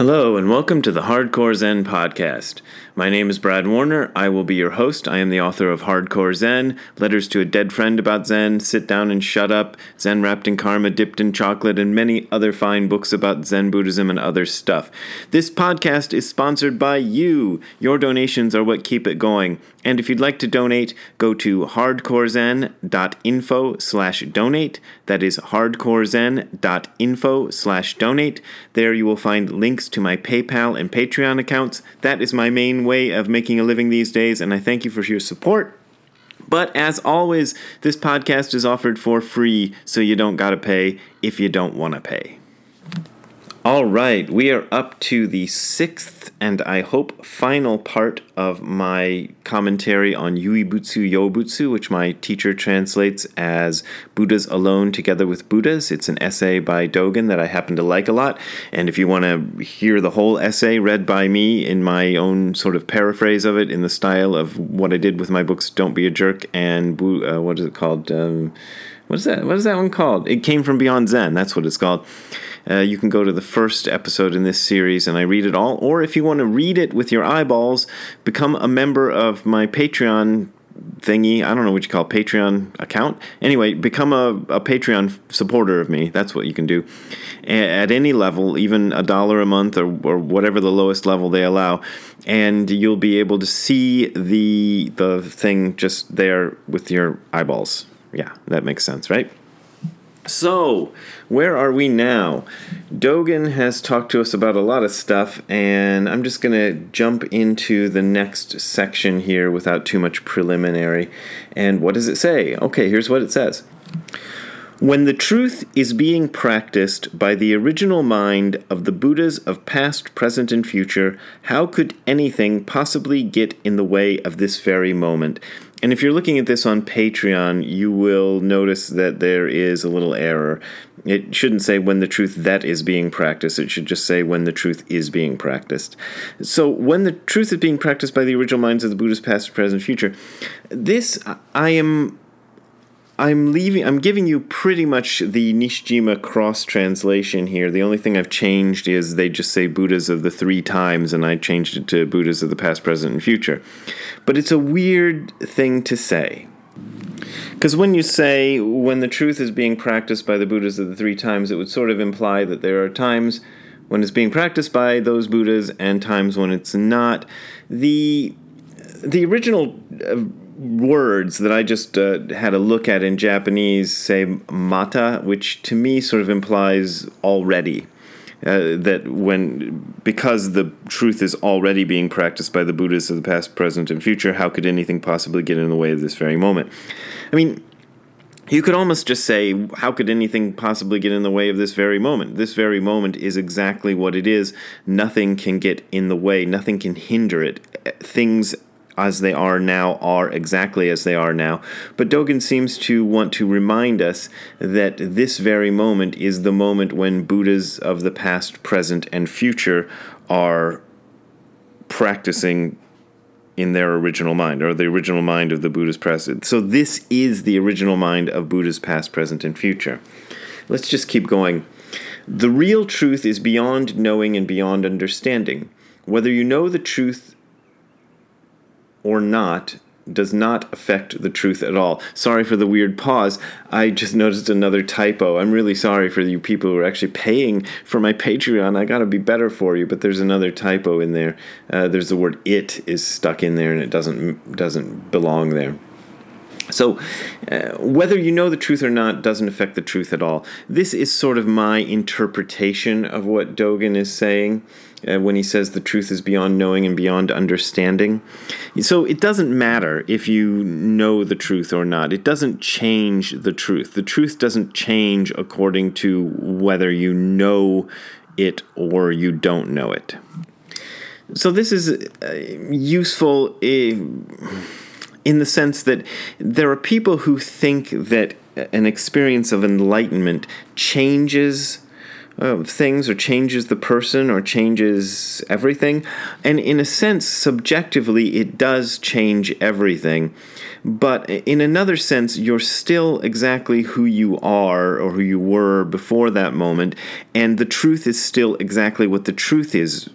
Hello, and welcome to the Hardcore Zen podcast. My name is Brad Warner. I will be your host. I am the author of Hardcore Zen, Letters to a Dead Friend About Zen, Sit Down and Shut Up, Zen Wrapped in Karma, Dipped in Chocolate, and many other fine books about Zen Buddhism and other stuff. This podcast is sponsored by you. Your donations are what keep it going. And if you'd like to donate, go to hardcorezen.info slash donate. That is hardcorezen.info slash donate. There you will find links to my PayPal and Patreon accounts. That is my main way of making a living these days, and I thank you for your support. But as always, this podcast is offered for free, so you don't gotta pay if you don't wanna pay. All right, we are up to the sixth and I hope final part of my commentary on Yuibutsu Yobutsu, which my teacher translates as Buddhas Alone Together with Buddhas. It's an essay by Dogen that I happen to like a lot. And if you want to hear the whole essay read by me in my own sort of paraphrase of it in the style of what I did with my books Don't Be a Jerk and uh, what is it called? Um, what is that? What is that one called? It came from Beyond Zen. That's what it's called. Uh, you can go to the first episode in this series and I read it all. Or if you want to read it with your eyeballs, become a member of my Patreon thingy. I don't know what you call it, Patreon account. Anyway, become a, a Patreon supporter of me. That's what you can do at any level, even a dollar a month or, or whatever the lowest level they allow. And you'll be able to see the the thing just there with your eyeballs. Yeah, that makes sense, right? So, where are we now? Dogen has talked to us about a lot of stuff, and I'm just going to jump into the next section here without too much preliminary. And what does it say? Okay, here's what it says. When the truth is being practiced by the original mind of the Buddhas of past, present, and future, how could anything possibly get in the way of this very moment? And if you're looking at this on Patreon, you will notice that there is a little error. It shouldn't say when the truth that is being practiced, it should just say when the truth is being practiced. So, when the truth is being practiced by the original minds of the Buddhist past, present, future, this I am I'm leaving. I'm giving you pretty much the Nishijima cross translation here. The only thing I've changed is they just say Buddhas of the three times, and I changed it to Buddhas of the past, present, and future. But it's a weird thing to say. Because when you say when the truth is being practiced by the Buddhas of the three times, it would sort of imply that there are times when it's being practiced by those Buddhas and times when it's not. The the original uh, words that I just uh, had a look at in Japanese say mata, which to me sort of implies already. Uh, that when because the truth is already being practiced by the Buddhists of the past, present, and future, how could anything possibly get in the way of this very moment? I mean, you could almost just say, how could anything possibly get in the way of this very moment? This very moment is exactly what it is. Nothing can get in the way, nothing can hinder it. Things as they are now are exactly as they are now. But Dogen seems to want to remind us that this very moment is the moment when Buddhas of the past, present, and future are practicing in their original mind, or the original mind of the Buddha's present. So this is the original mind of Buddha's past, present, and future. Let's just keep going. The real truth is beyond knowing and beyond understanding. Whether you know the truth or not does not affect the truth at all. Sorry for the weird pause. I just noticed another typo. I'm really sorry for you people who are actually paying for my Patreon. I gotta be better for you, but there's another typo in there. Uh, there's the word "it" is stuck in there, and it doesn't doesn't belong there. So, uh, whether you know the truth or not doesn't affect the truth at all. This is sort of my interpretation of what Dogen is saying uh, when he says the truth is beyond knowing and beyond understanding. So, it doesn't matter if you know the truth or not, it doesn't change the truth. The truth doesn't change according to whether you know it or you don't know it. So, this is uh, useful. In the sense that there are people who think that an experience of enlightenment changes uh, things or changes the person or changes everything. And in a sense, subjectively, it does change everything. But in another sense, you're still exactly who you are or who you were before that moment, and the truth is still exactly what the truth is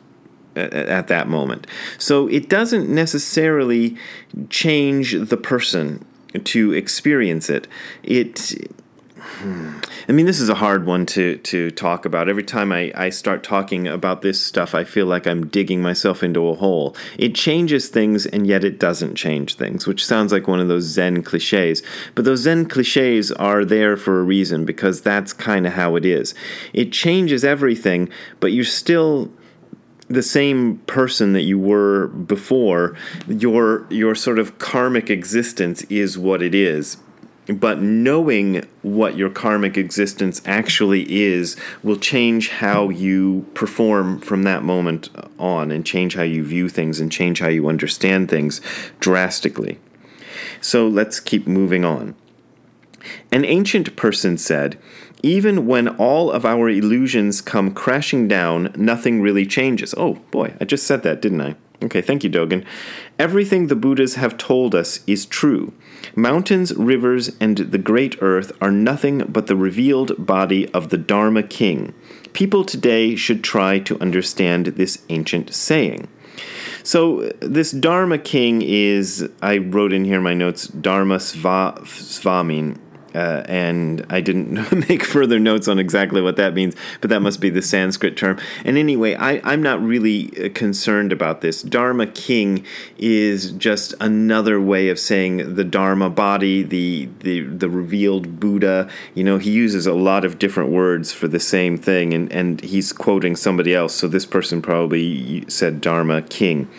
at that moment. So it doesn't necessarily change the person to experience it. It I mean, this is a hard one to, to talk about. Every time I, I start talking about this stuff, I feel like I'm digging myself into a hole. It changes things, and yet it doesn't change things, which sounds like one of those Zen cliches. But those Zen cliches are there for a reason because that's kind of how it is. It changes everything, but you're still the same person that you were before your your sort of karmic existence is what it is but knowing what your karmic existence actually is will change how you perform from that moment on and change how you view things and change how you understand things drastically. So let's keep moving on. An ancient person said, Even when all of our illusions come crashing down, nothing really changes. Oh boy, I just said that, didn't I? Okay, thank you, Dogen. Everything the Buddhas have told us is true. Mountains, rivers, and the great earth are nothing but the revealed body of the Dharma King. People today should try to understand this ancient saying. So, this Dharma King is, I wrote in here my notes, Dharma Sva, Svamin, uh, and I didn't make further notes on exactly what that means, but that must be the Sanskrit term. And anyway, I, I'm not really uh, concerned about this. Dharma King is just another way of saying the Dharma body, the, the, the revealed Buddha. You know, he uses a lot of different words for the same thing, and, and he's quoting somebody else, so this person probably said Dharma King.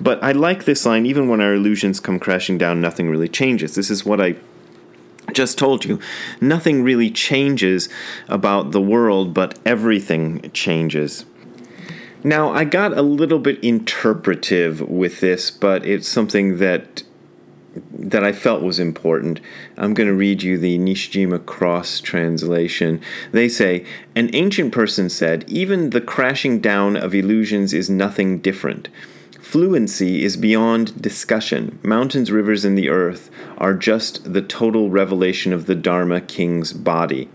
But I like this line even when our illusions come crashing down, nothing really changes. This is what I just told you, nothing really changes about the world, but everything changes. Now, I got a little bit interpretive with this, but it's something that that I felt was important. I'm going to read you the Nishijima Cross translation. They say, An ancient person said, Even the crashing down of illusions is nothing different. Fluency is beyond discussion. Mountains, rivers, and the earth are just the total revelation of the Dharma King's body.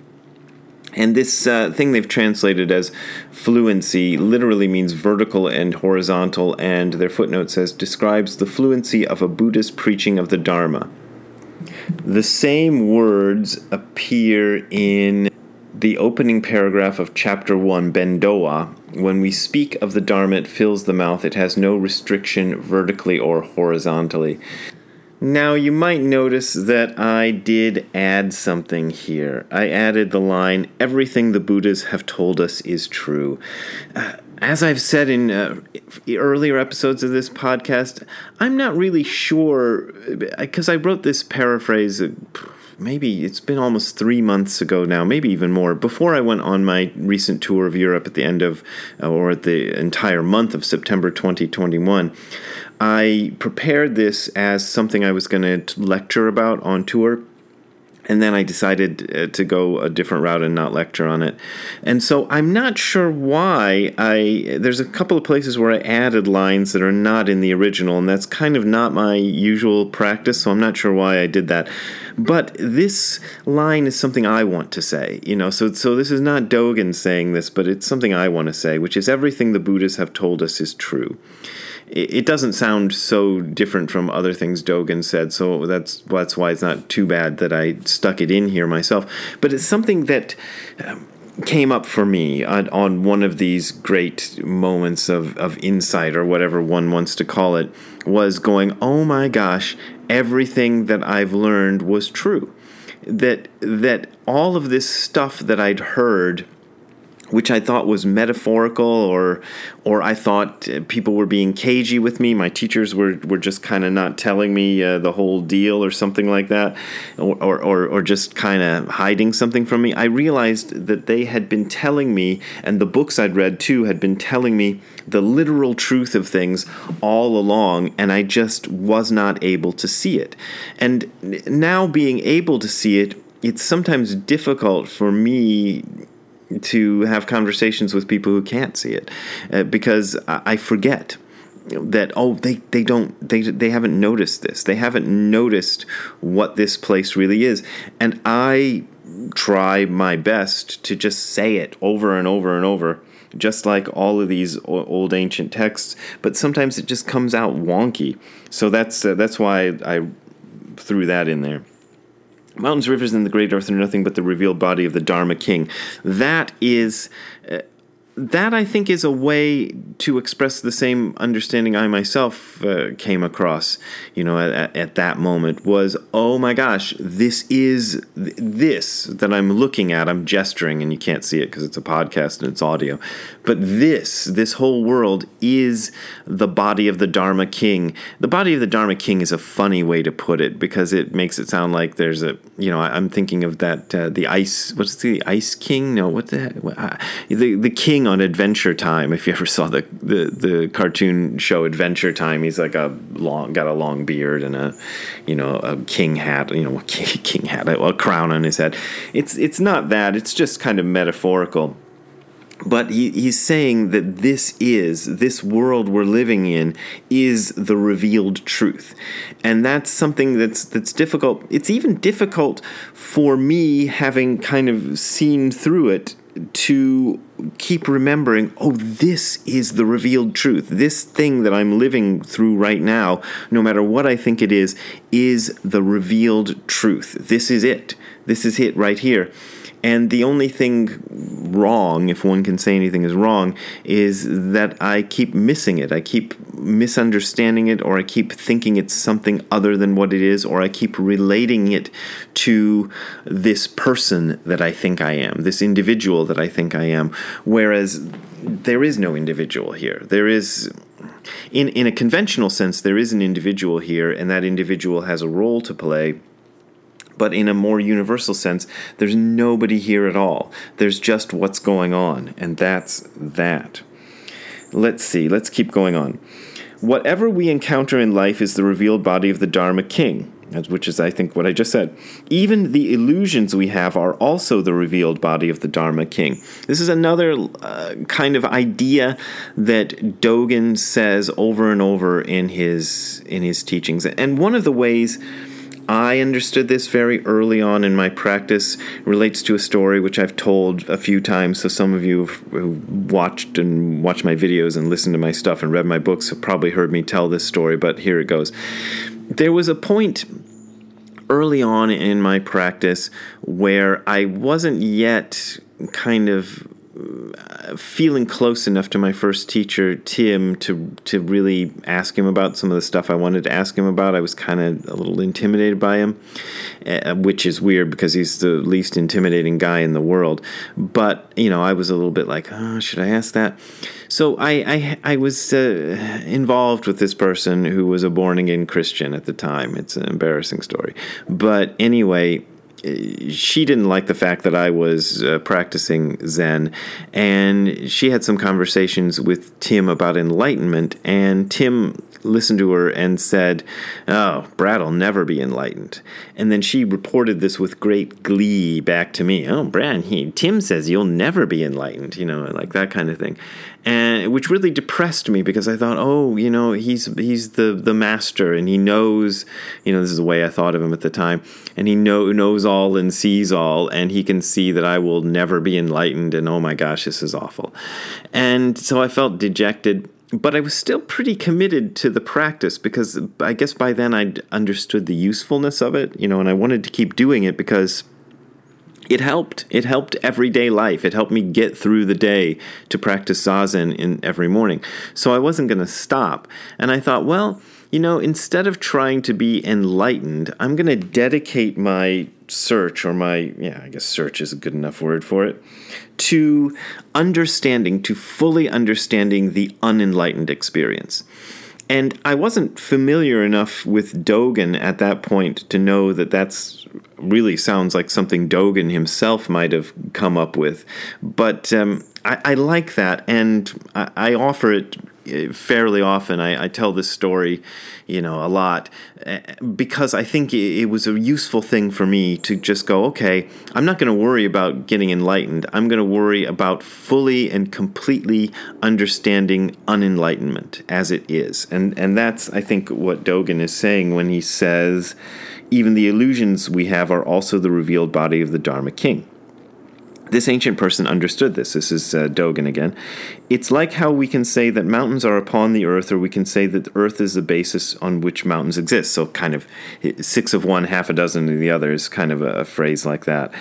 And this uh, thing they've translated as fluency literally means vertical and horizontal, and their footnote says describes the fluency of a Buddhist preaching of the Dharma. The same words appear in the opening paragraph of chapter 1, Bendowa, when we speak of the Dharma, it fills the mouth. It has no restriction vertically or horizontally. Now, you might notice that I did add something here. I added the line, Everything the Buddhas have told us is true. Uh, as I've said in uh, earlier episodes of this podcast, I'm not really sure, because I wrote this paraphrase. Uh, maybe it's been almost three months ago now, maybe even more, before I went on my recent tour of Europe at the end of, uh, or the entire month of September 2021. I prepared this as something I was going to lecture about on tour and then I decided uh, to go a different route and not lecture on it. And so I'm not sure why I there's a couple of places where I added lines that are not in the original and that's kind of not my usual practice, so I'm not sure why I did that. But this line is something I want to say, you know. So so this is not Dogen saying this, but it's something I want to say, which is everything the Buddhists have told us is true it doesn't sound so different from other things Dogen said, so that's that's why it's not too bad that I stuck it in here myself. But it's something that um, came up for me on, on, one of these great moments of, of insight or whatever one wants to call it was going, oh my gosh, everything that I've learned was true. That that all of this stuff that I'd heard which I thought was metaphorical, or or I thought people were being cagey with me. My teachers were, were just kind of not telling me uh, the whole deal, or something like that, or or, or, or just kind of hiding something from me. I realized that they had been telling me, and the books I'd read too had been telling me the literal truth of things all along, and I just was not able to see it. And now being able to see it, it's sometimes difficult for me to have conversations with people who can't see it uh, because I forget that oh they, they don't they, they haven't noticed this. They haven't noticed what this place really is. And i try my best to just say it over and over and over just like all of these old ancient texts but sometimes it just comes out wonky. So that's uh, that's why I threw that in there Mountains, rivers, and the great earth are nothing but the revealed body of the Dharma King. That is. Uh, That I think is a way to express the same understanding I myself uh, came across, you know, at, at, that moment was, oh my gosh, this is this that I'm looking at. I'm gesturing, and you can't see it because it's a podcast and it's audio. But this, this whole world is the body of the Dharma King. The body of the Dharma King is a funny way to put it because it makes it sound like there's a, you know, I, am thinking of that uh, the ice. What's the Ice King? No, what the what, uh, the the King on Adventure Time. If you ever saw the, the the cartoon show Adventure Time, he's like a long got a long beard and a, you know, a king hat. You know, a king hat, a crown on his head. It's it's not that. It's just kind of metaphorical but he, he's saying that this is this world we're living in is the revealed truth and that's something that's that's difficult it's even difficult for me having kind of seen through it to keep remembering oh this is the revealed truth. This thing that i'm living through right now no matter what i think it is is the revealed truth. This is it. This is it right here and the only thing wrong, if one can say anything is wrong, is that I keep missing it. I keep misunderstanding it, or I keep thinking it's something other than what it is, or I keep relating it to this person that I think I am, this individual that I think I am. Whereas there is no individual here. There is in in a conventional sense there is an individual here and that individual has a role to play but in a more universal sense, there's nobody here at all. There's just what's going on, and that's that. Let's see, let's keep going on. Whatever we encounter in life is the revealed body of the Dharma King, which is, I think, what I just said. Even the illusions we have are also the revealed body of the Dharma King. This is another uh, kind of idea that Dogen says over and over in his in his teachings, and one of the ways I understood this very early on in my practice. Relates to a story which I've told a few times. So some of you who watched and watched my videos and listened to my stuff and read my books have probably heard me tell this story. But here it goes. There was a point early on in my practice where I wasn't yet kind of feeling close enough to my first teacher, Tim, to to really ask him about some of the stuff I wanted to ask him about. I was kind of a little intimidated by him, uh, which is weird because he's the least intimidating guy in the world. But you know, I was a little bit like, oh, should I ask that? So I I, I was uh, involved with this person who was a born again Christian at the time. It's an embarrassing story, but anyway she didn't like the fact that I was uh, practicing Zen, and she had some conversations with Tim about enlightenment, and Tim listened to her and said, Oh, Brad'll never be enlightened. And then she reported this with great glee back to me. Oh, Brad, he, Tim says you'll never be enlightened, you know, like that kind of thing. And which really depressed me because I thought, oh, you know, he's he's the the master and he knows, you know, this is the way I thought of him at the time, and he know knows all and sees all, and he can see that I will never be enlightened, and oh my gosh, this is awful. And so I felt dejected but I was still pretty committed to the practice because I guess by then I'd understood the usefulness of it, you know, and I wanted to keep doing it because it helped. It helped everyday life. It helped me get through the day to practice zazen in every morning. So I wasn't going to stop. And I thought, well, you know, instead of trying to be enlightened, I'm going to dedicate my search, or my, yeah, I guess search is a good enough word for it, to understanding, to fully understanding the unenlightened experience. And I wasn't familiar enough with Dogen at that point to know that that's really sounds like something Dogen himself might have come up with. But um, I, I, like that, and I, I offer it fairly often. I, I, tell this story, you know, a lot uh, because I think it, was a useful thing for me to just go, okay, I'm not going to worry about getting enlightened. I'm going to worry about fully and completely understanding unenlightenment as it is, and and that's I think what Dogen is saying when he says, even the illusions we have are also the revealed body of the Dharma King this ancient person understood this. This is uh, Dogen again. It's like how we can say that mountains are upon the earth, or we can say that earth is the basis on which mountains exist. So, kind of six of one, half a dozen of the other is kind of a phrase like that.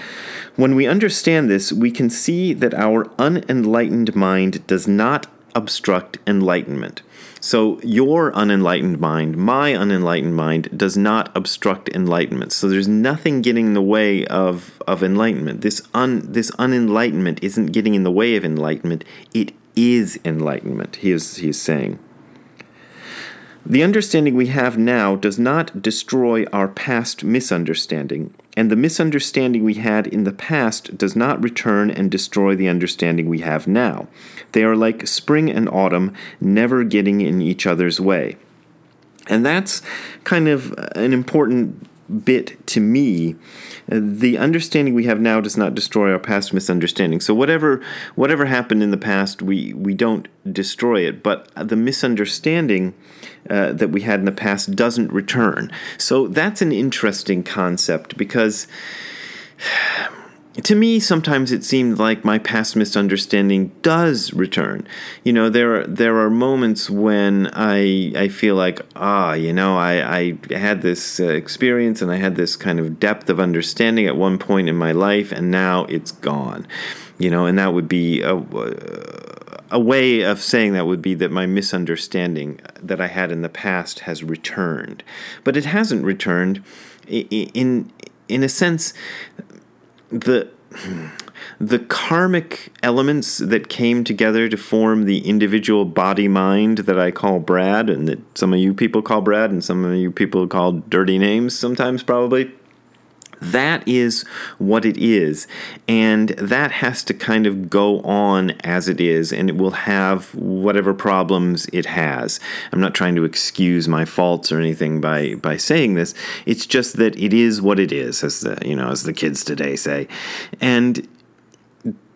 When we understand this, we can see that our unenlightened mind does not obstruct enlightenment. So, your unenlightened mind, my unenlightened mind, does not obstruct enlightenment. So, there's nothing getting in the way of, of enlightenment. This, un, this unenlightenment isn't getting in the way of enlightenment, it is enlightenment, he is, he is saying. The understanding we have now does not destroy our past misunderstanding, and the misunderstanding we had in the past does not return and destroy the understanding we have now. They are like spring and autumn, never getting in each other's way. And that's kind of an important bit to me the understanding we have now does not destroy our past misunderstanding so whatever whatever happened in the past we we don't destroy it but the misunderstanding uh, that we had in the past doesn't return so that's an interesting concept because to me, sometimes it seemed like my past misunderstanding does return. You know, there are, there are moments when I I feel like ah, you know, I I had this uh, experience and I had this kind of depth of understanding at one point in my life, and now it's gone. You know, and that would be a a way of saying that would be that my misunderstanding that I had in the past has returned, but it hasn't returned. In in a sense, the the karmic elements that came together to form the individual body mind that I call Brad, and that some of you people call Brad, and some of you people call dirty names sometimes, probably. That is what it is, and that has to kind of go on as it is, and it will have whatever problems it has. I'm not trying to excuse my faults or anything by by saying this. It's just that it is what it is, as the you know as the kids today say, and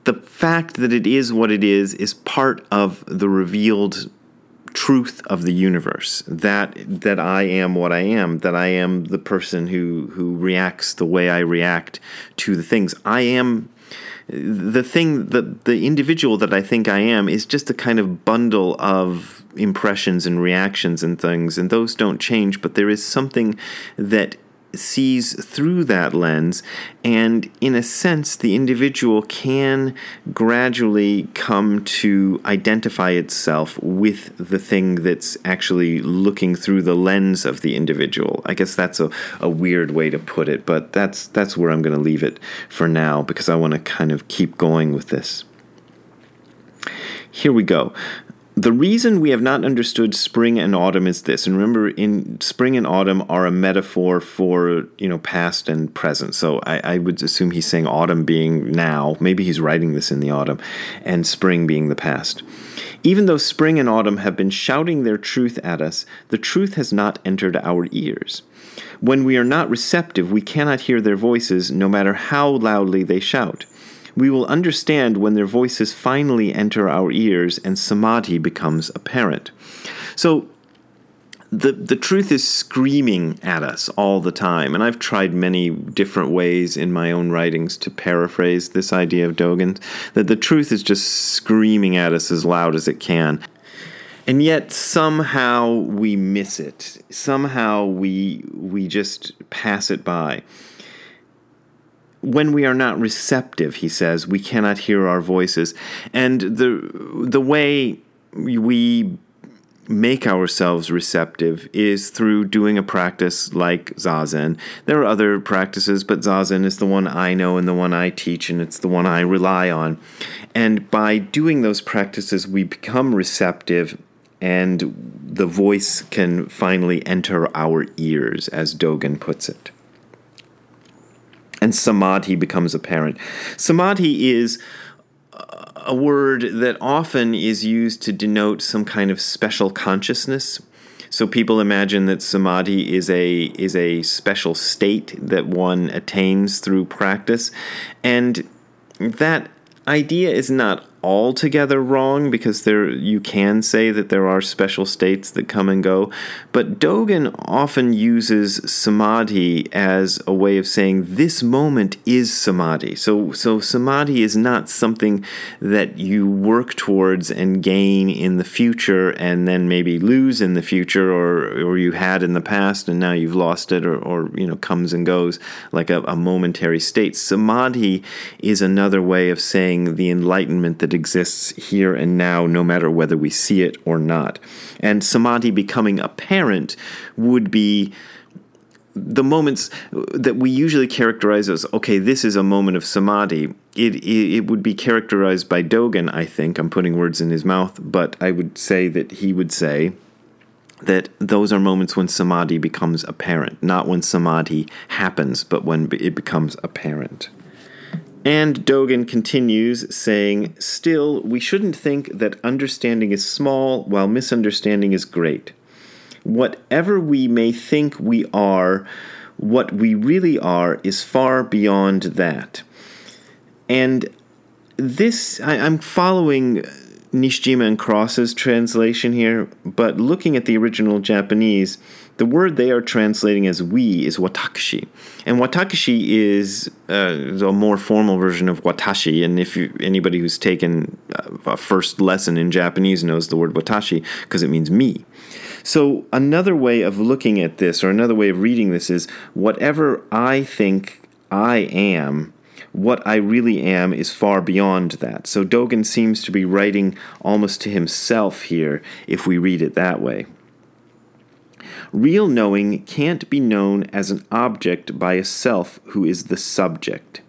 the fact that it is what it is is part of the revealed truth of the universe that that I am what I am that I am the person who who reacts the way I react to the things. I am the thing that the individual that I think I am is just a kind of bundle of impressions and reactions and things and those don't change but there is something that sees through that lens, and in a sense, the individual can gradually come to identify itself with the thing that's actually looking through the lens of the individual. I guess that's a, a weird way to put it, but that's that's where I'm going to leave it for now because I want to kind of keep going with this. Here we go. The reason we have not understood spring and autumn is this. And remember, in spring and autumn are a metaphor for you know past and present. So I, I, would assume he's saying autumn being now. Maybe he's writing this in the autumn, and spring being the past. Even though spring and autumn have been shouting their truth at us, the truth has not entered our ears. When we are not receptive, we cannot hear their voices, no matter how loudly they shout we will understand when their voices finally enter our ears and samadhi becomes apparent. So, the, the truth is screaming at us all the time. And I've tried many different ways in my own writings to paraphrase this idea of Dogen that the truth is just screaming at us as loud as it can. And yet somehow we miss it. Somehow we we just pass it by when we are not receptive, he says, we cannot hear our voices. And the the way we make ourselves receptive is through doing a practice like zazen. There are other practices, but zazen is the one I know and the one I teach, and it's the one I rely on. And by doing those practices, we become receptive and the voice can finally enter our ears, as Dogen puts it and samadhi becomes apparent. Samadhi is a word that often is used to denote some kind of special consciousness. So people imagine that samadhi is a is a special state that one attains through practice, and that idea is not altogether wrong because there you can say that there are special states that come and go but dogen often uses samadhi as a way of saying this moment is samadhi. So so samadhi is not something that you work towards and gain in the future and then maybe lose in the future or or you had in the past and now you've lost it or, or you know comes and goes like a, a momentary state. Samadhi is another way of saying the enlightenment that that exists here and now, no matter whether we see it or not. And samadhi becoming apparent would be the moments that we usually characterize as okay, this is a moment of samadhi. It, it, it would be characterized by Dogen, I think. I'm putting words in his mouth, but I would say that he would say that those are moments when samadhi becomes apparent, not when samadhi happens, but when it becomes apparent. And Dogen continues, saying, Still, we shouldn't think that understanding is small while misunderstanding is great. Whatever we may think we are, what we really are is far beyond that. And this, I, am following Nishijima and Cross's translation here, but looking at the original Japanese, the word they are translating as we is watakushi. And watakushi is uh, a more formal version of watashi. And if you, anybody who's taken a first lesson in Japanese knows the word watashi because it means me. So, another way of looking at this, or another way of reading this, is whatever I think I am, what I really am is far beyond that. So, Dogen seems to be writing almost to himself here if we read it that way. Real knowing can't be known as an object by a self who is the subject.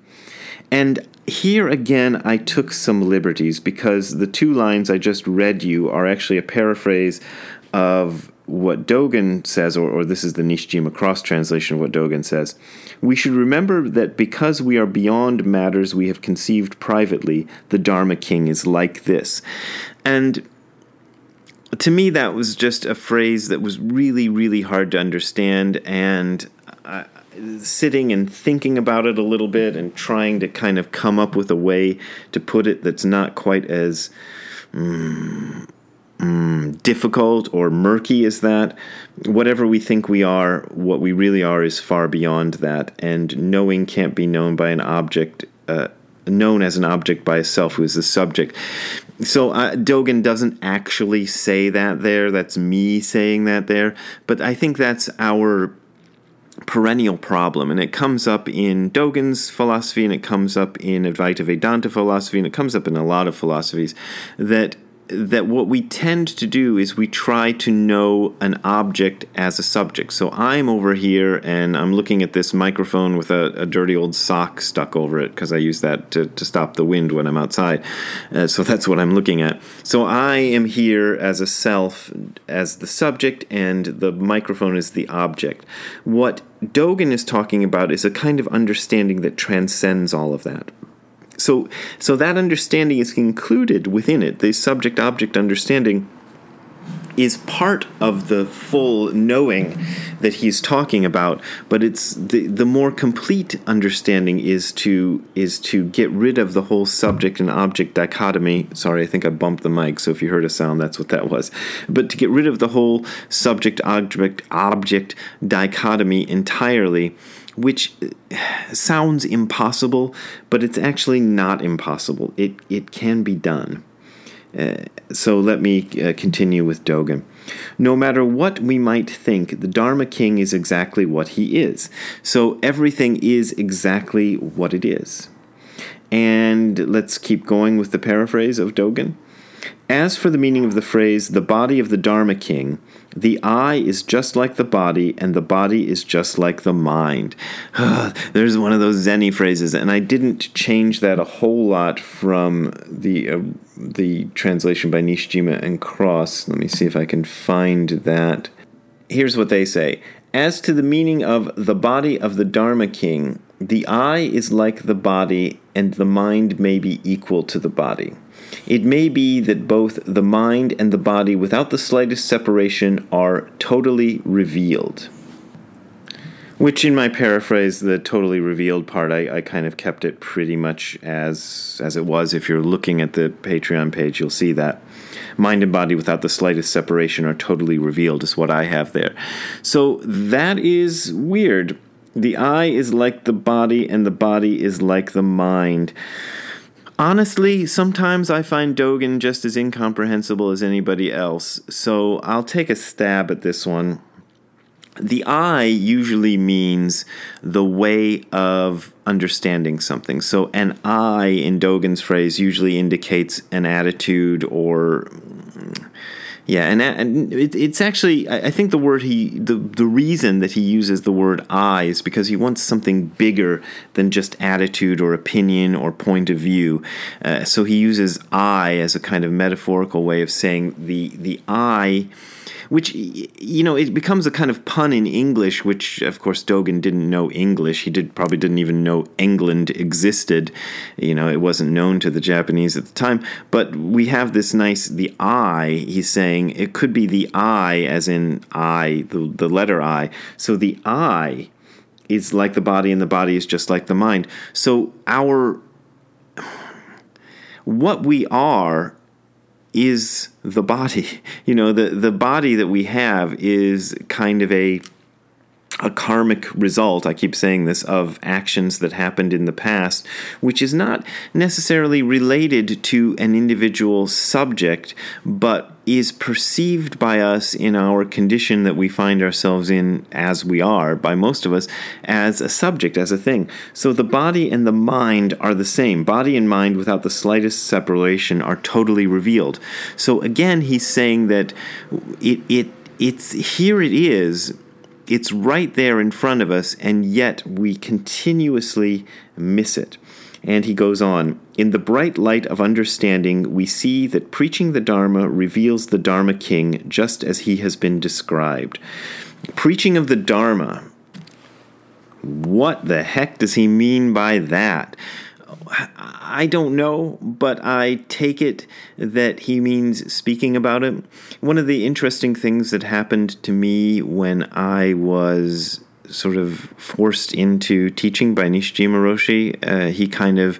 And here again, I took some liberties because the two lines I just read you are actually a paraphrase of what Dogen says, or, or this is the Nishijima cross translation of what Dogen says. We should remember that because we are beyond matters we have conceived privately, the Dharma King is like this. And to me, that was just a phrase that was really, really hard to understand. And sitting and thinking about it a little bit and trying to kind of come up with a way to put it that's not quite as mm, mm, difficult or murky as that. Whatever we think we are, what we really are is far beyond that. And knowing can't be known by an object. Uh, known as an object by itself who is the subject so uh, Dogen doesn't actually say that there. That's me saying that there. But I think that's our perennial problem. And it comes up in Dogen's philosophy and it comes up in Advaita Vedanta philosophy and it comes up in a lot of philosophies that that what we tend to do is we try to know an object as a subject. So I'm over here and I'm looking at this microphone with a, a dirty old sock stuck over it because I use that to, to stop the wind when I'm outside. Uh, so that's what I'm looking at. So I am here as a self, as the subject, and the microphone is the object. What Dogen is talking about is a kind of understanding that transcends all of that. So, so that understanding is included within it. The subject object understanding is part of the full knowing that he's talking about but it's the the more complete understanding is to is to get rid of the whole subject and object dichotomy sorry i think i bumped the mic so if you heard a sound that's what that was but to get rid of the whole subject object object dichotomy entirely which sounds impossible, but it's actually not impossible. It, it can be done. Uh, so let me uh, continue with Dogen. No matter what we might think, the Dharma King is exactly what he is. So everything is exactly what it is. And let's keep going with the paraphrase of Dogen. As for the meaning of the phrase, the body of the Dharma King, the eye is just like the body, and the body is just like the mind. There's one of those Zenny phrases, and I didn't change that a whole lot from the uh, the translation by Nishijima and Cross. Let me see if I can find that. Here's what they say. As to the meaning of the body of the Dharma King, the eye is like the body, and the mind may be equal to the body. It may be that both the mind and the body, without the slightest separation, are totally revealed. Which, in my paraphrase, the totally revealed part, I, I kind of kept it pretty much as as it was. If you're looking at the Patreon page, you'll see that mind and body, without the slightest separation, are totally revealed. Is what I have there. So that is weird. The eye is like the body, and the body is like the mind. Honestly, sometimes I find Dogen just as incomprehensible as anybody else, so I'll take a stab at this one the eye usually means the way of understanding something. So, an eye in Dogen's phrase usually indicates an attitude or. Yeah, and, and it, it's actually I think the word he the the reason that he uses the word "I" is because he wants something bigger than just attitude or opinion or point of view. Uh, so he uses "I" as a kind of metaphorical way of saying the the "I." which you know it becomes a kind of pun in English, which of course Dogen didn't know English. He did probably didn't even know England existed. You know, it wasn't known to the Japanese at the time. But we have this nice the I. He's saying it could be the I, as in I, the the letter I. So the I is like the body, and the body is just like the mind. So our what we are is the body. You know, the, the body that we have is kind of a a karmic result, I keep saying this, of actions that happened in the past, which is not necessarily related to an individual subject, but is perceived by us in our condition that we find ourselves in as we are, by most of us, as a subject, as a thing. So the body and the mind are the same. Body and mind, without the slightest separation, are totally revealed. So again, he's saying that it, it it's here it is it's right there in front of us, and yet we continuously miss it. And he goes on In the bright light of understanding, we see that preaching the Dharma reveals the Dharma King just as he has been described. Preaching of the Dharma. What the heck does he mean by that? I don't know, but I take it that he means speaking about it. One of the interesting things that happened to me when I was sort of forced into teaching by Nishijima Roshi. Uh, he kind of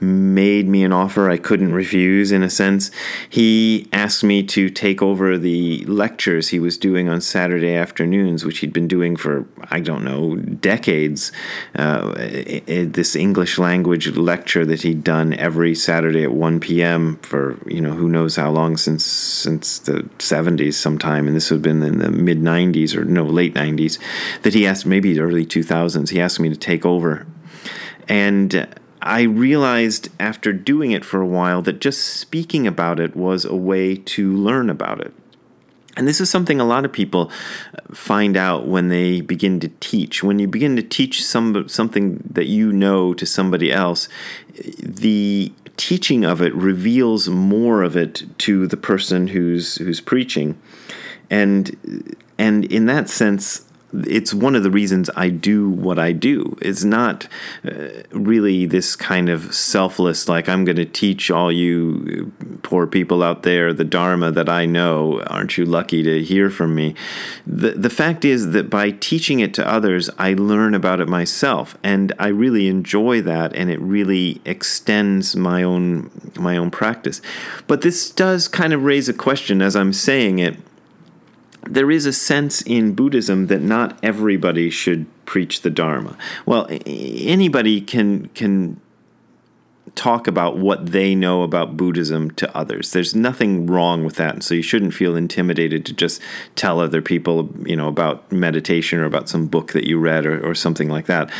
made me an offer I couldn't refuse, in a sense. He asked me to take over the lectures he was doing on Saturday afternoons, which he'd been doing for, I don't know, decades. Uh, it, it, this English language lecture that he'd done every Saturday at 1 p.m. for, you know, who knows how long since, since the 70s sometime. And this would have been in the mid 90s or no, late 90s, that he asked maybe early 2000s. He asked me to take over. And I realized after doing it for a while that just speaking about it was a way to learn about it. And this is something a lot of people find out when they begin to teach. When you begin to teach some, something that you know to somebody else, the teaching of it reveals more of it to the person who's who's preaching. And and in that sense, it's one of the reasons I do what I do. It's not uh, really this kind of selfless, like, I'm going to teach all you poor people out there the Dharma that I know. Aren't you lucky to hear from me? The, the fact is that by teaching it to others, I learn about it myself. And I really enjoy that, and it really extends my own, my own practice. But this does kind of raise a question as I'm saying it there is a sense in Buddhism that not everybody should preach the Dharma. Well, anybody can can talk about what they know about Buddhism to others. There's nothing wrong with that, and so you shouldn't feel intimidated to just tell other people, you know, about meditation or about some book that you read or, or something like that.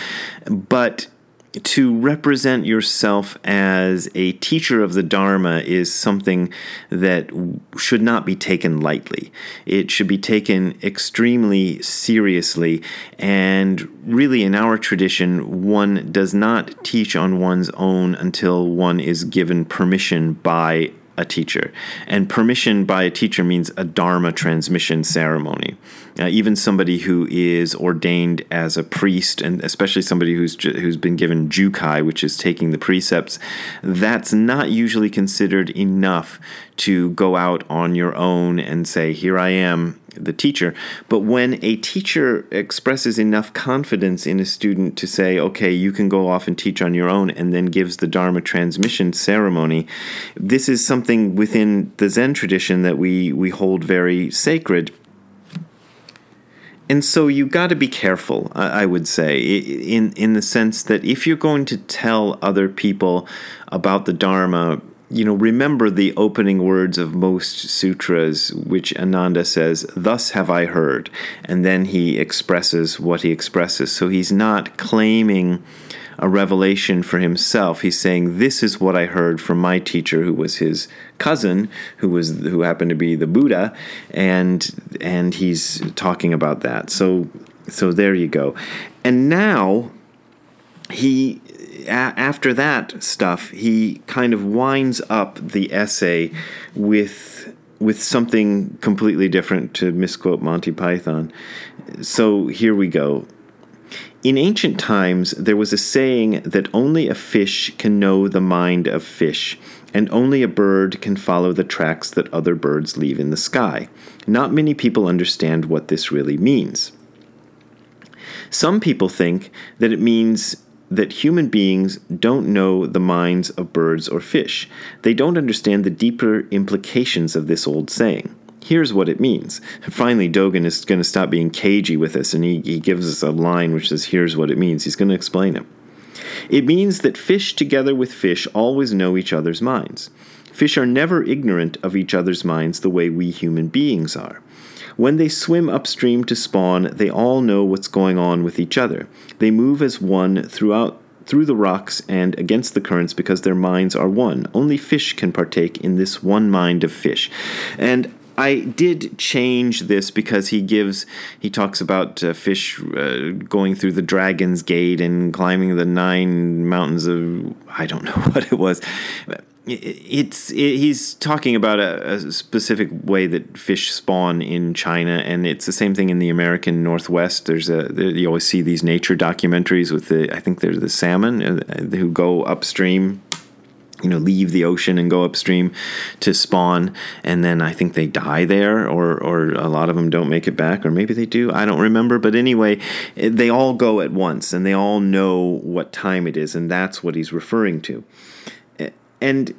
But to represent yourself as a teacher of the Dharma is something that should not be taken lightly. It should be taken extremely seriously. And really, in our tradition, one does not teach on one's own until one is given permission by a teacher. And permission by a teacher means a Dharma transmission ceremony. Uh, even somebody who is ordained as a priest, and especially somebody who's who's been given jukai, which is taking the precepts, that's not usually considered enough to go out on your own and say, "Here I am." the teacher. But when a teacher expresses enough confidence in a student to say, okay, you can go off and teach on your own, and then gives the Dharma transmission ceremony, this is something within the Zen tradition that we, we hold very sacred. And so you got to be careful, I would say, in in the sense that if you're going to tell other people about the Dharma, you know, remember the opening words of most sutras, which Ananda says, Thus have I heard. And then he expresses what he expresses. So he's not claiming a revelation for himself. He's saying, This is what I heard from my teacher, who was his cousin, who was who happened to be the Buddha, and and he's talking about that. So so there you go. And now he after that stuff, he kind of winds up the essay with with something completely different to misquote Monty Python. So here we go. In ancient times, there was a saying that only a fish can know the mind of fish, and only a bird can follow the tracks that other birds leave in the sky. Not many people understand what this really means. Some people think that it means that human beings don't know the minds of birds or fish. They don't understand the deeper implications of this old saying. Here's what it means. Finally, Dogen is going to stop being cagey with us and he, he gives us a line which says, Here's what it means. He's going to explain it. It means that fish, together with fish, always know each other's minds. Fish are never ignorant of each other's minds the way we human beings are. When they swim upstream to spawn, they all know what's going on with each other. They move as one throughout through the rocks and against the currents because their minds are one. Only fish can partake in this one mind of fish. And I did change this because he gives he talks about uh, fish uh, going through the dragon's gate and climbing the nine mountains of I don't know what it was it's it, he's talking about a, a, specific way that fish spawn in China, and it's the same thing in the American Northwest. There's a there, you always see these nature documentaries with the I think they're the salmon uh, who go upstream. You know, leave the ocean and go upstream to spawn, and then I think they die there, or or a lot of them don't make it back, or maybe they do. I don't remember, but anyway, they all go at once, and they all know what time it is, and that's what he's referring to and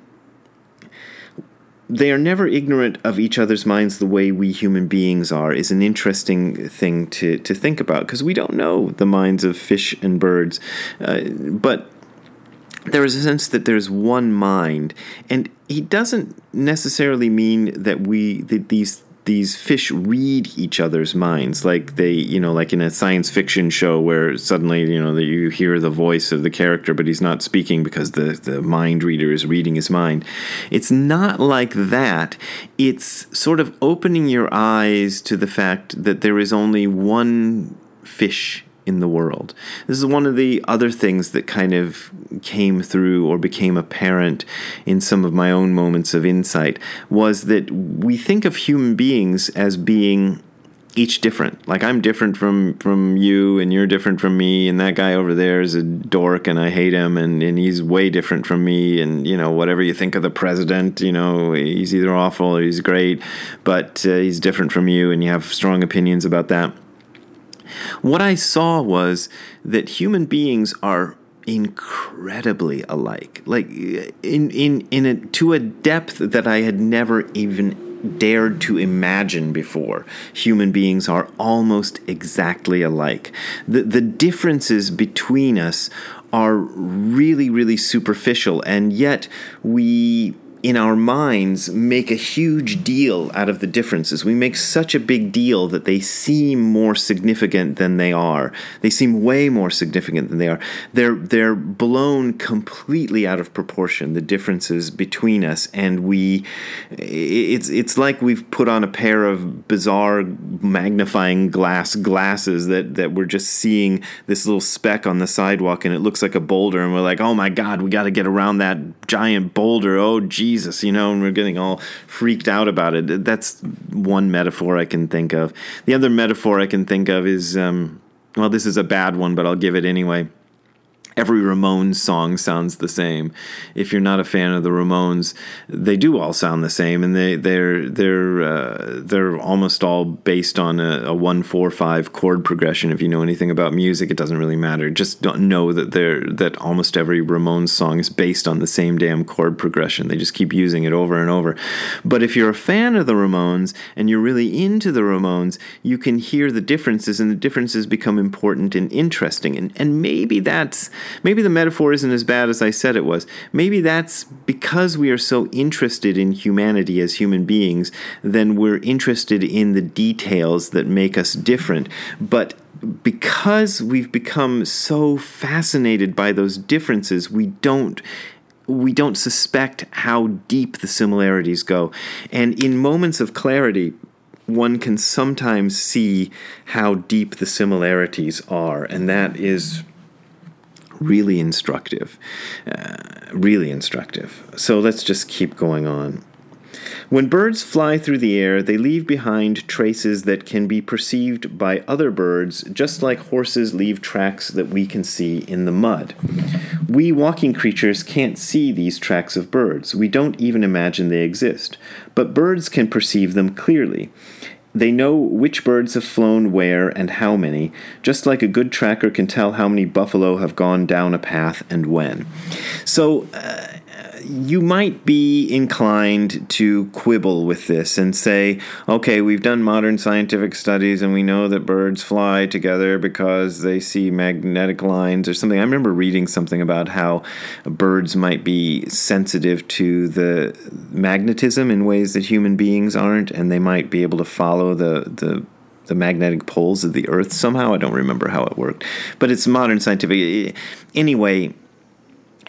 they are never ignorant of each other's minds the way we human beings are is an interesting thing to, to think about because we don't know the minds of fish and birds. Uh, but there is a sense that there's one mind, and he doesn't necessarily mean that we that these these fish read each other's minds like they you know like in a science fiction show where suddenly you know that you hear the voice of the character but he's not speaking because the the mind reader is reading his mind. It's not like that. It's sort of opening your eyes to the fact that there is only one fish in the world. This is one of the other things that kind of came through or became apparent in some of my own moments of insight was that we think of human beings as being each different. Like I'm different from from you and you're different from me and that guy over there is a dork and I hate him and, and he's way different from me and you know whatever you think of the president, you know, he's either awful or he's great, but uh, he's different from you and you have strong opinions about that. What I saw was that human beings are incredibly alike. Like in in in a, to a depth that I had never even dared to imagine before human beings are almost exactly alike. The the differences between us are really really superficial and yet we in our minds make a huge deal out of the differences. We make such a big deal that they seem more significant than they are. They seem way more significant than they are. They're they're blown completely out of proportion the differences between us and we it's it's like we've put on a pair of bizarre magnifying glass glasses that that we're just seeing this little speck on the sidewalk and it looks like a boulder and we're like, "Oh my god, we got to get around that giant boulder. Oh gee Jesus, you know, and we're getting all freaked out about it. That's one metaphor I can think of. The other metaphor I can think of is, um, well, this is a bad one, but I'll give it anyway every Ramones song sounds the same. If you're not a fan of the Ramones, they do all sound the same, and they they're they're uh, they're almost all based on a, a, one four five chord progression. If you know anything about music, it doesn't really matter. Just don't know that they're that almost every Ramones song is based on the same damn chord progression. They just keep using it over and over. But if you're a fan of the Ramones and you're really into the Ramones, you can hear the differences, and the differences become important and interesting. And and maybe that's maybe the metaphor isn't as bad as I said it was. Maybe that's because we are so interested in humanity as human beings, then we're interested in the details that make us different. But because we've become so fascinated by those differences, we don't we don't suspect how deep the similarities go. And in moments of clarity, one can sometimes see how deep the similarities are, and that is really instructive. Uh, really instructive. So let's just keep going on. When birds fly through the air, they leave behind traces that can be perceived by other birds, just like horses leave tracks that we can see in the mud. We walking creatures can't see these tracks of birds. We don't even imagine they exist. But birds can perceive them clearly. They know which birds have flown where and how many, just like a good tracker can tell how many buffalo have gone down a path and when. So, uh, you might be inclined to quibble with this and say, okay, we've done modern scientific studies and we know that birds fly together because they see magnetic lines or something. I remember reading something about how birds might be sensitive to the magnetism in ways that human beings aren't, and they might be able to follow the, the the magnetic poles of the earth somehow. I don't remember how it worked, but it's modern scientific. Anyway,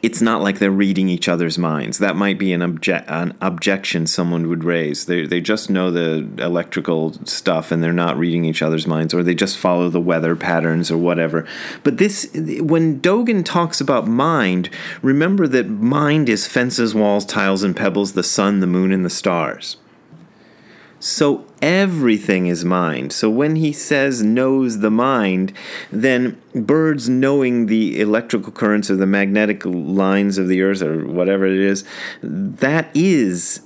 it's not like they're reading each other's minds. That might be an, obje- an objection someone would raise. They, they just know the electrical stuff and they're not reading each other's minds, or they just follow the weather patterns or whatever. But this, when Dogen talks about mind, remember that mind is fences, walls, tiles, and pebbles, the sun, the moon, and the stars. So everything is mind. So when he says knows the mind, then birds knowing the electrical currents or the magnetic lines of the earth or whatever it is, that is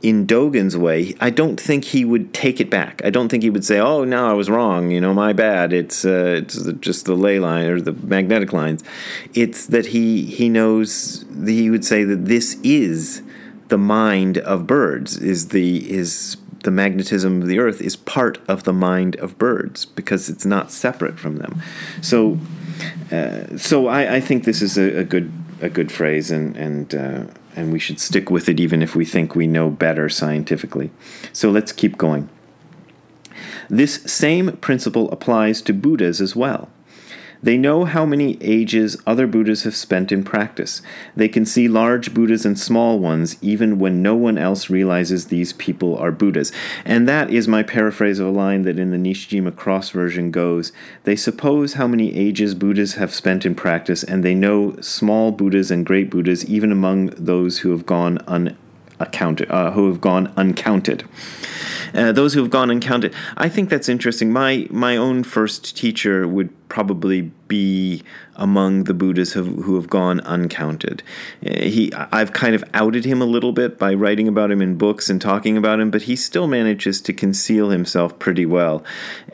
in Dogen's way, I don't think he would take it back. I don't think he would say, "Oh, no, I was wrong. You know, my bad. It's uh, it's just the ley line or the magnetic lines." It's that he he knows. He would say that this is the mind of birds. Is the is the magnetism of the earth is part of the mind of birds because it's not separate from them. So, uh, so I, I, think this is a, a, good a good phrase, and and uh, and we should stick with it even if we think we know better scientifically. So let's keep going. This same principle applies to Buddhas as well. They know how many ages other Buddhas have spent in practice. They can see large Buddhas and small ones even when no one else realizes these people are Buddhas. And that is my paraphrase of a line that in the Nishijima Cross version goes They suppose how many ages Buddhas have spent in practice, and they know small Buddhas and great Buddhas even among those who have gone unaccounted, uh, who have gone uncounted. Uh, those who have gone uncounted. I think that's interesting. My my own first teacher would probably be among the Buddhas who, who have gone uncounted. Uh, he, I've kind of outed him a little bit by writing about him in books and talking about him, but he still manages to conceal himself pretty well.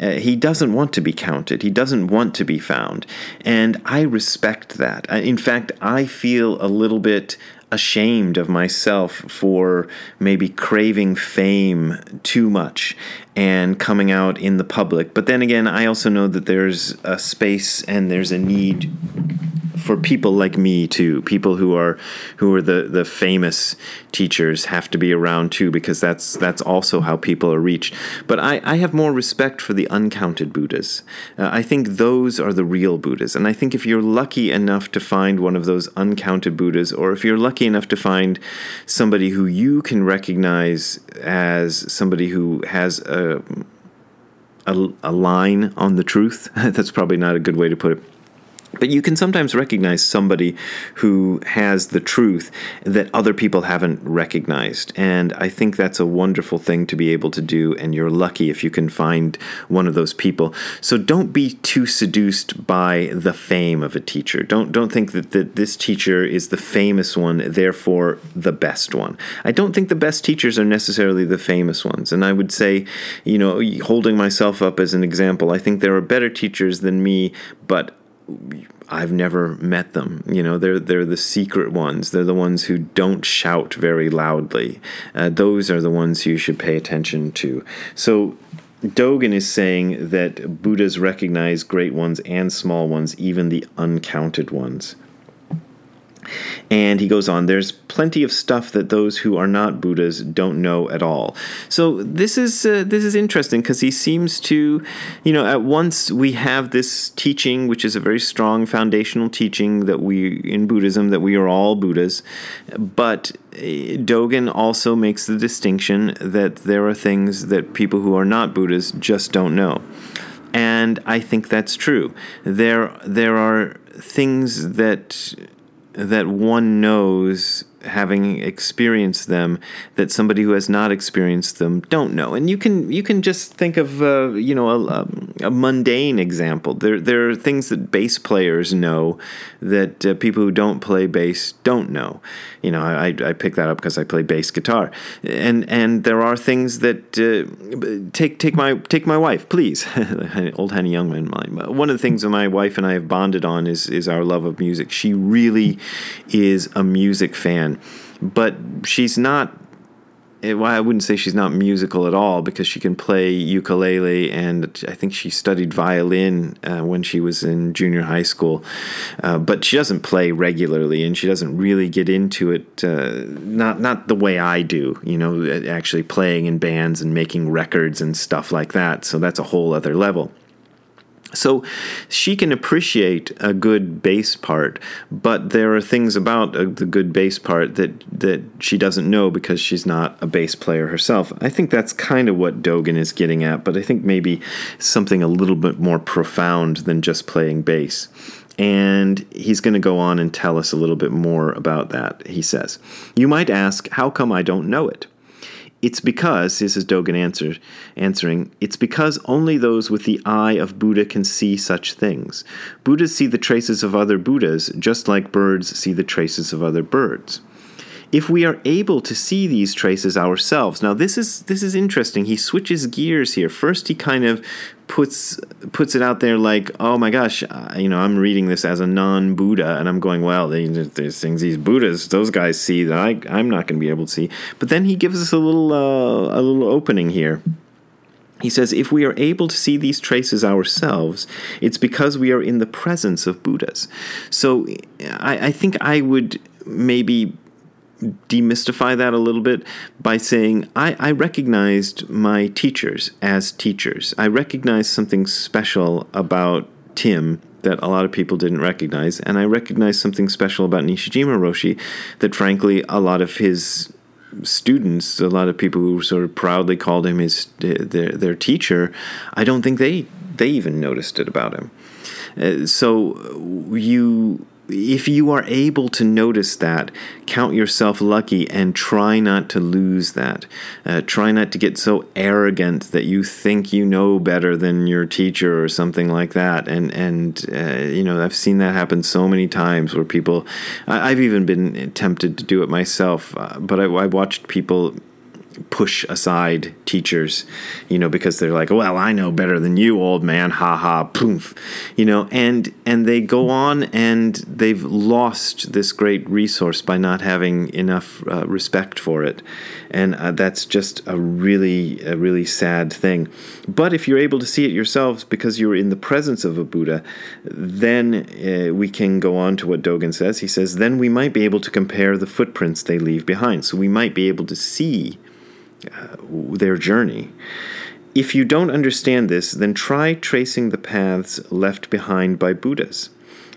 Uh, he doesn't want to be counted. He doesn't want to be found, and I respect that. In fact, I feel a little bit ashamed of myself for maybe craving fame too much and coming out in the public. But then again, I also know that there's a space and there's a need for people like me too. People who are who are the the famous teachers have to be around too because that's that's also how people are reached. But I, I have more respect for the uncounted Buddhas. Uh, I think those are the real Buddhas, and I think if you're lucky enough to find one of those uncounted Buddhas, or if you're lucky enough to find somebody who you can recognize as somebody who has a a, a line on the truth. That's probably not a good way to put it but you can sometimes recognize somebody who has the truth that other people haven't recognized. And I think that's a wonderful thing to be able to do. And you're lucky if you can find one of those people. So don't be too seduced by the fame of a teacher. Don't, don't think that, that this teacher is the famous one, therefore the best one. I don't think the best teachers are necessarily the famous ones. And I would say, you know, holding myself up as an example, I think there are better teachers than me, but I've never met them. You know, they're they're the secret ones. They're the ones who don't shout very loudly. Uh, those are the ones you should pay attention to. So. Dogen is saying that Buddhas recognize great ones and small ones, even the uncounted ones. And he goes on, there's plenty of stuff that those who are not Buddhas don't know at all. So this is uh, this is interesting because he seems to, you know, at once we have this teaching, which is a very strong foundational teaching that we in Buddhism that we are all Buddhas, but eh, Dogen also makes the distinction that there are things that people who are not Buddhas just don't know. And I think that's true. There there are things that that one knows having experienced them that somebody who has not experienced them don't know. And you can you can just think of uh, you know a, a, mundane example. There there are things that bass players know that uh, people who don't play bass don't know. You know, I I pick that up because I play bass guitar. And and there are things that uh, take take my take my wife, please. Old Henny Youngman. One of the things that my wife and I have bonded on is is our love of music. She really is a music fan but she's not. Eh, well, I wouldn't say she's not musical at all because she can play ukulele, and I think she studied violin uh, when she was in junior high school. Uh, but she doesn't play regularly, and she doesn't really get into it. Uh, not not the way I do, you know, actually playing in bands and making records and stuff like that. So that's a whole other level. So she can appreciate a good bass part, but there are things about a, the good bass part that that she doesn't know because she's not a bass player herself. I think that's kind of what Dogen is getting at, but I think maybe something a little bit more profound than just playing bass. And he's going to go on and tell us a little bit more about that. He says, You might ask, how come I don't know it? It's because, this is Dogen answer, answering, it's because only those with the eye of Buddha can see such things. Buddhas see the traces of other Buddhas, just like birds see the traces of other birds if we are able to see these traces ourselves. Now this is this is interesting. He switches gears here. First he kind of puts puts it out there like, oh my gosh, uh, you know, I'm reading this as a non-Buddha, and I'm going, well, there's things these Buddhas, those guys see that I I'm not going to be able to see. But then he gives us a little uh, a little opening here. He says, if we are able to see these traces ourselves, it's because we are in the presence of Buddhas. So I, I think I would maybe demystify that a little bit by saying I, I recognized my teachers as teachers. I recognized something special about Tim that a lot of people didn't recognize, and I recognized something special about Nishijima Roshi that, frankly, a lot of his students, a lot of people who sort of proudly called him his their, their teacher, I don't think they they even noticed it about him. Uh, so you if you are able to notice that, count yourself lucky and try not to lose that. Uh, try not to get so arrogant that you think you know better than your teacher or something like that. And and uh, you know I've seen that happen so many times where people. I, have even been tempted to do it myself, uh, but I, I watched people push aside teachers, you know, because they're like, "Well, I know better than you, old man." Ha ha, poof, you know, and and they go on and they've lost this great resource by not having enough uh, respect for it, and uh, that's just a really a really sad thing. But if you're able to see it yourselves because you're in the presence of a Buddha, then uh, we can go on to what Dogen says. He says, then we might be able to compare the footprints they leave behind. So we might be able to see uh, their journey. If you don't understand this, then try tracing the paths left behind by Buddhas.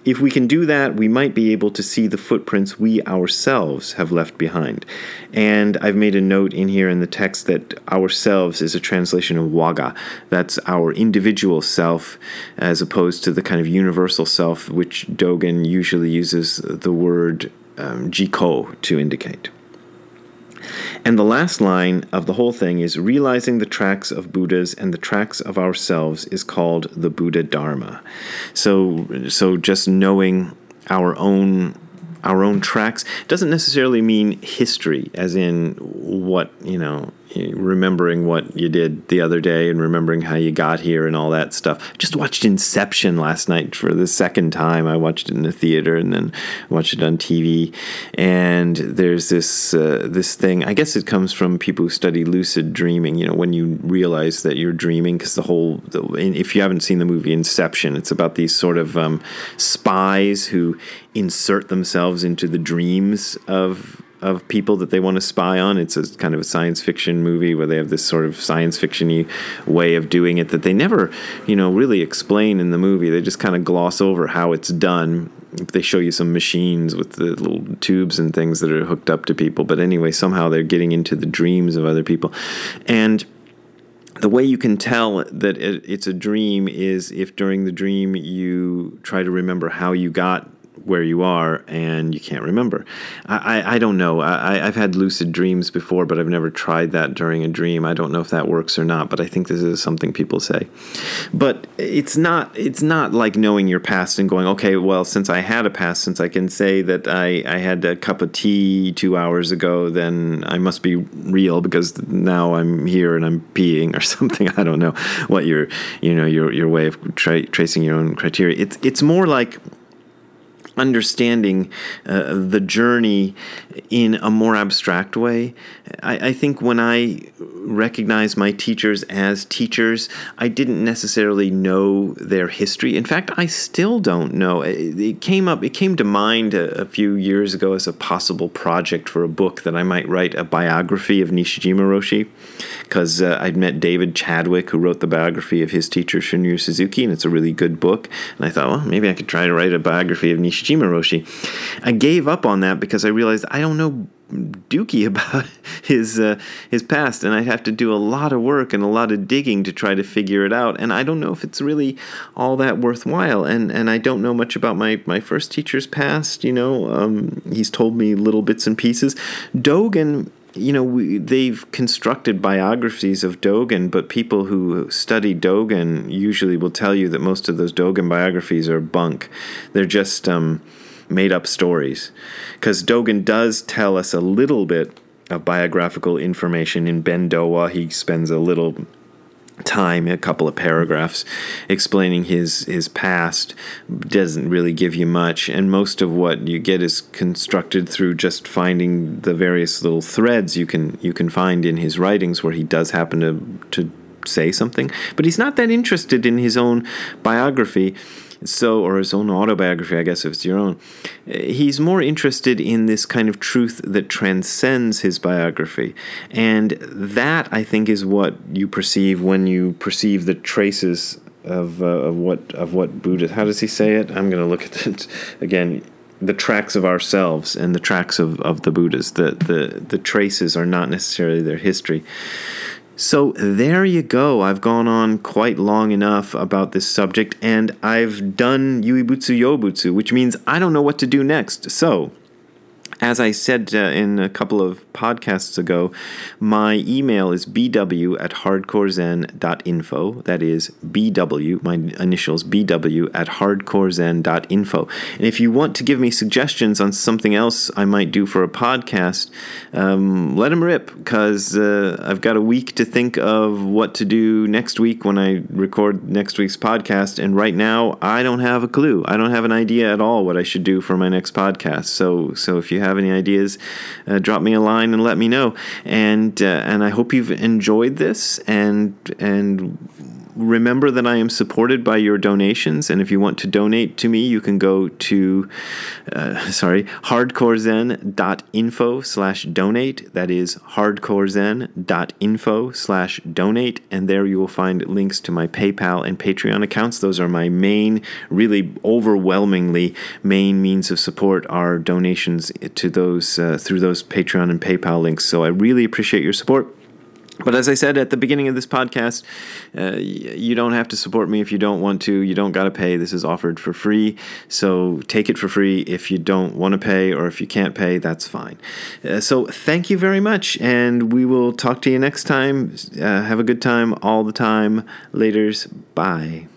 If we can do that, we might be able to see the footprints we ourselves have left behind. And I've made a note in here in the text that ourselves is a translation of waga. That's our individual self, as opposed to the kind of universal self, which Dogen usually uses the word um, jiko to indicate. And the last line of the whole thing is realizing the tracks of Buddhas and the tracks of ourselves is called the Buddha Dharma. So so just knowing our own our own tracks doesn't necessarily mean history as in what, you know, remembering what you did the other day and remembering how you got here and all that stuff. Just watched Inception last night for the second time. I watched it in the theater and then watched it on TV. And there's this uh, this thing. I guess it comes from people who study lucid dreaming. You know, when you realize that you're dreaming, because the whole the, if you haven't seen the movie Inception, it's about these sort of um, spies who insert themselves into the dreams of of people that they want to spy on. It's a kind of a science fiction movie where they have this sort of science fictiony way of doing it that they never, you know, really explain in the movie. They just kind of gloss over how it's done. They show you some machines with the little tubes and things that are hooked up to people. But anyway, somehow they're getting into the dreams of other people. And the way you can tell that it's a dream is if during the dream you try to remember how you got where you are and you can't remember. I, I, I don't know. I, I've had lucid dreams before, but I've never tried that during a dream. I don't know if that works or not, but I think this is something people say. But it's not it's not like knowing your past and going, okay, well, since I had a past, since I can say that I, I had a cup of tea two hours ago, then I must be real because now I'm here and I'm peeing or something. I don't know what your you know your your way of tra- tracing your own criteria. It's it's more like understanding uh, the journey in a more abstract way. I, I, think when I recognize my teachers as teachers, I didn't necessarily know their history. In fact, I still don't know. It, it came up, it came to mind a, a, few years ago as a possible project for a book that I might write a biography of Nishijima Roshi, because uh, I'd met David Chadwick, who wrote the biography of his teacher Shunryu Suzuki, and it's a really good book. And I thought, well, maybe I could try to write a biography of Nishijima Roshi. I gave up on that because I realized I don't know Dookie about his uh, his past, and I'd have to do a lot of work and a lot of digging to try to figure it out. And I don't know if it's really all that worthwhile. And and I don't know much about my my first teacher's past. You know, um, he's told me little bits and pieces. Dogen you know, we, they've constructed biographies of Dogen, but people who study Dogen usually will tell you that most of those Dogen biographies are bunk. They're just um, made up stories. Because Dogen does tell us a little bit of biographical information in Ben Dowa. He spends a little time, a couple of paragraphs explaining his his past doesn't really give you much, and most of what you get is constructed through just finding the various little threads you can you can find in his writings where he does happen to to say something, but he's not that interested in his own biography so, or his own autobiography, I guess, if it's your own, he's more interested in this kind of truth that transcends his biography. And that, I think, is what you perceive when you perceive the traces of, uh, of what of what Buddha. How does he say it? I'm going to look at it again the tracks of ourselves and the tracks of, of the Buddhas. The, the the traces are not necessarily their history. So there you go. I've gone on quite long enough about this subject, and I've done Yuibutsu Yobutsu, which means I don't know what to do next. So as I said uh, in a couple of podcasts ago, my email is bw at hardcorezen.info. That is bw, my initials bw at hardcorezen.info. And if you want to give me suggestions on something else I might do for a podcast, um, let them rip, because uh, I've got a week to think of what to do next week when I record next week's podcast. And right now, I don't have a clue. I don't have an idea at all what I should do for my next podcast. So, so if you have have any ideas, uh, drop me a line and let me know. And uh, and I hope you've enjoyed this and and remember that I am supported by your donations, and if you want to donate to me, you can go to uh, sorry hardcorezen.info slash donate. That is hardcorezen.info slash donate, and there you will find links to my PayPal and Patreon accounts. Those are my main, really overwhelmingly main means of support. Are donations to those uh, through those Patreon and PayPal links. So I really appreciate your support. But as I said at the beginning of this podcast, uh, you don't have to support me if you don't want to. You don't got to pay. This is offered for free. So take it for free. If you don't want to pay or if you can't pay, that's fine. Uh, so thank you very much. And we will talk to you next time. Uh, have a good time all the time. Laters. Bye.